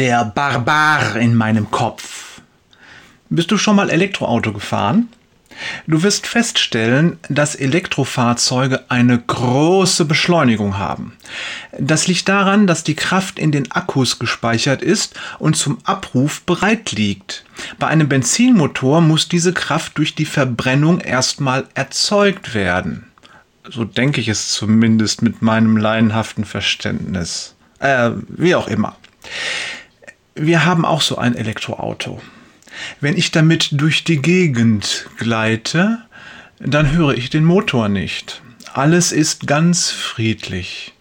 Der Barbar in meinem Kopf. Bist du schon mal Elektroauto gefahren? Du wirst feststellen, dass Elektrofahrzeuge eine große Beschleunigung haben. Das liegt daran, dass die Kraft in den Akkus gespeichert ist und zum Abruf bereit liegt. Bei einem Benzinmotor muss diese Kraft durch die Verbrennung erstmal erzeugt werden. So denke ich es zumindest mit meinem laienhaften Verständnis. Äh, wie auch immer. Wir haben auch so ein Elektroauto. Wenn ich damit durch die Gegend gleite, dann höre ich den Motor nicht. Alles ist ganz friedlich.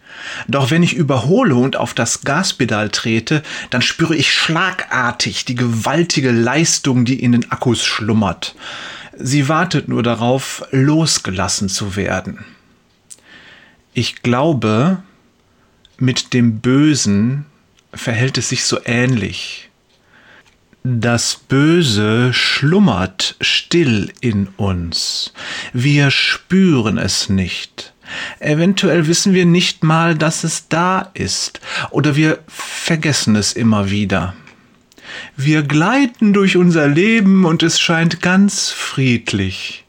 Doch wenn ich überhole und auf das Gaspedal trete, dann spüre ich schlagartig die gewaltige Leistung, die in den Akkus schlummert. Sie wartet nur darauf, losgelassen zu werden. Ich glaube, mit dem Bösen verhält es sich so ähnlich. Das Böse schlummert still in uns. Wir spüren es nicht. Eventuell wissen wir nicht mal, dass es da ist, oder wir vergessen es immer wieder. Wir gleiten durch unser Leben und es scheint ganz friedlich.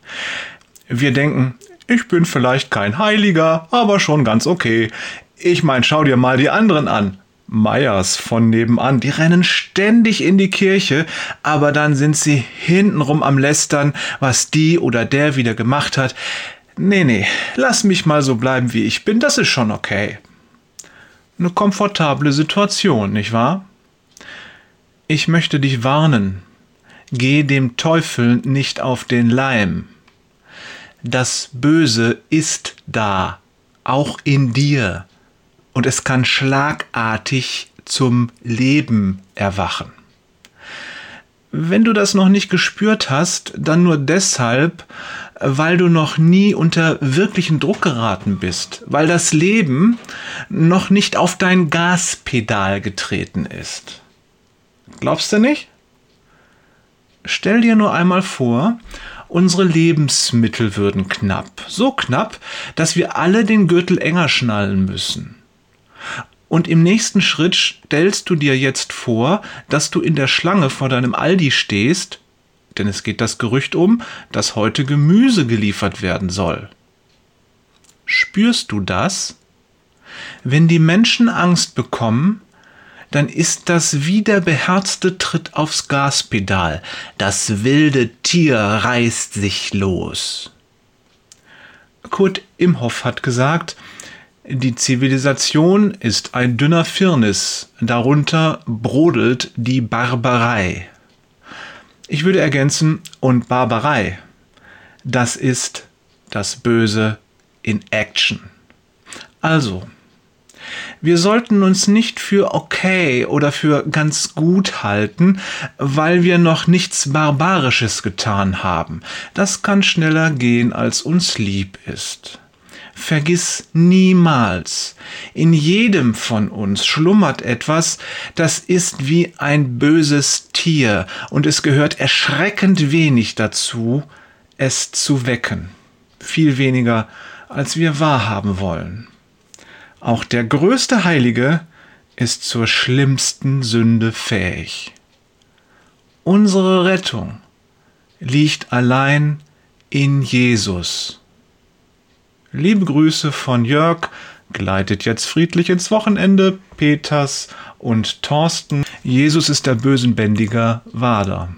Wir denken, ich bin vielleicht kein Heiliger, aber schon ganz okay. Ich mein, schau dir mal die anderen an. Meyers von nebenan, die rennen ständig in die Kirche, aber dann sind sie hintenrum am Lästern, was die oder der wieder gemacht hat. Nee, nee, lass mich mal so bleiben, wie ich bin, das ist schon okay. Eine komfortable Situation, nicht wahr? Ich möchte dich warnen. Geh dem Teufel nicht auf den Leim. Das Böse ist da, auch in dir und es kann schlagartig zum Leben erwachen. Wenn du das noch nicht gespürt hast, dann nur deshalb, weil du noch nie unter wirklichen Druck geraten bist, weil das Leben noch nicht auf dein Gaspedal getreten ist. Glaubst du nicht? Stell dir nur einmal vor, unsere Lebensmittel würden knapp, so knapp, dass wir alle den Gürtel enger schnallen müssen. Und im nächsten Schritt stellst du dir jetzt vor, dass du in der Schlange vor deinem Aldi stehst, denn es geht das Gerücht um, dass heute Gemüse geliefert werden soll. Spürst du das? Wenn die Menschen Angst bekommen, dann ist das wie der beherzte Tritt aufs Gaspedal. Das wilde Tier reißt sich los. Kurt Imhoff hat gesagt, die Zivilisation ist ein dünner Firnis, darunter brodelt die Barbarei. Ich würde ergänzen, und Barbarei, das ist das Böse in Action. Also, wir sollten uns nicht für okay oder für ganz gut halten, weil wir noch nichts Barbarisches getan haben. Das kann schneller gehen, als uns lieb ist. Vergiss niemals, in jedem von uns schlummert etwas, das ist wie ein böses Tier, und es gehört erschreckend wenig dazu, es zu wecken. Viel weniger, als wir wahrhaben wollen. Auch der größte Heilige ist zur schlimmsten Sünde fähig. Unsere Rettung liegt allein in Jesus. Liebe Grüße von Jörg, gleitet jetzt friedlich ins Wochenende, Peters und Thorsten. Jesus ist der Bösenbändiger Wader.